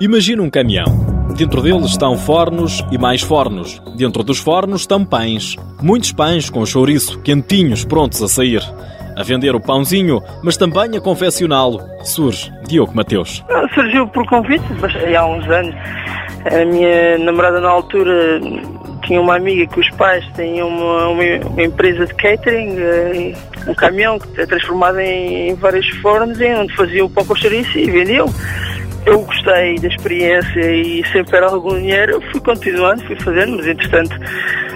Imagina um caminhão. Dentro dele estão fornos e mais fornos. Dentro dos fornos estão pães. Muitos pães com chouriço, quentinhos, prontos a sair. A vender o pãozinho, mas também a confeccioná-lo. Surge Diogo Mateus. Surgiu por convite, há uns anos. A minha namorada na altura tinha uma amiga que os pais têm uma, uma, uma empresa de catering, eh, um caminhão que é transformado em, em vários fornos, onde faziam o pão com chouriço e vendiam eu gostei da experiência e sempre era algum dinheiro, eu fui continuando, fui fazendo, mas entretanto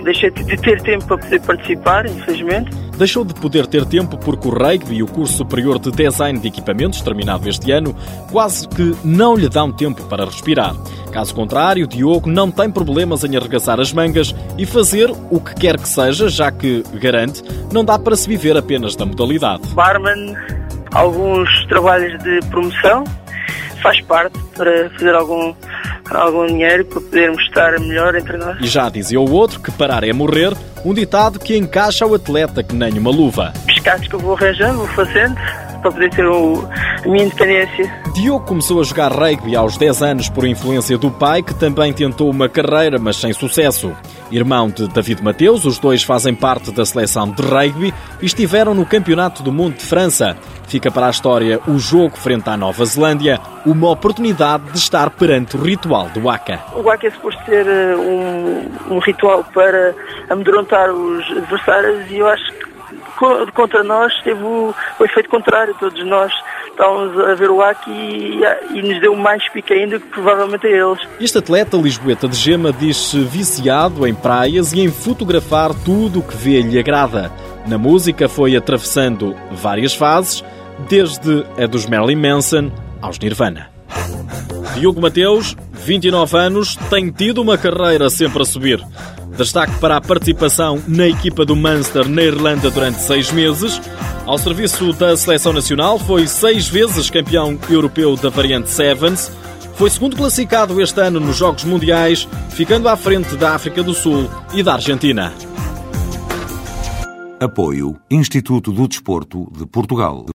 deixei de ter tempo para poder participar, infelizmente. Deixou de poder ter tempo porque o rugby e o curso superior de design de equipamentos, terminado este ano, quase que não lhe dão tempo para respirar. Caso contrário, Diogo não tem problemas em arregaçar as mangas e fazer o que quer que seja, já que, garante, não dá para se viver apenas da modalidade. Barman, alguns trabalhos de promoção, faz parte para fazer algum, algum dinheiro para podermos estar melhor entre nós. E já dizia o outro que parar é morrer, um ditado que encaixa o atleta que nem uma luva. Pescados que eu vou arranjando, vou fazendo para poder ter o, a minha independência. Diogo começou a jogar rugby aos 10 anos por influência do pai, que também tentou uma carreira, mas sem sucesso. Irmão de David Mateus, os dois fazem parte da seleção de rugby e estiveram no Campeonato do Mundo de França. Fica para a história o jogo frente à Nova Zelândia, uma oportunidade de estar perante o ritual do Waka. O Waka é suposto ser eh, um, um ritual para amedrontar os adversários e eu acho que contra nós teve o, o efeito contrário. Todos nós estávamos a ver o Aki e, e, nos deu mais pique ainda que provavelmente a eles. Este atleta lisboeta de gema diz-se viciado em praias e em fotografar tudo o que vê lhe agrada. Na música foi atravessando várias fases, desde a dos Marilyn Manson aos Nirvana. Diogo Mateus, 29 anos, tem tido uma carreira sempre a subir. Destaque para a participação na equipa do Munster na Irlanda durante seis meses. Ao serviço da seleção nacional, foi seis vezes campeão europeu da variante Sevens. Foi segundo classificado este ano nos Jogos Mundiais, ficando à frente da África do Sul e da Argentina. Apoio Instituto do Desporto de Portugal.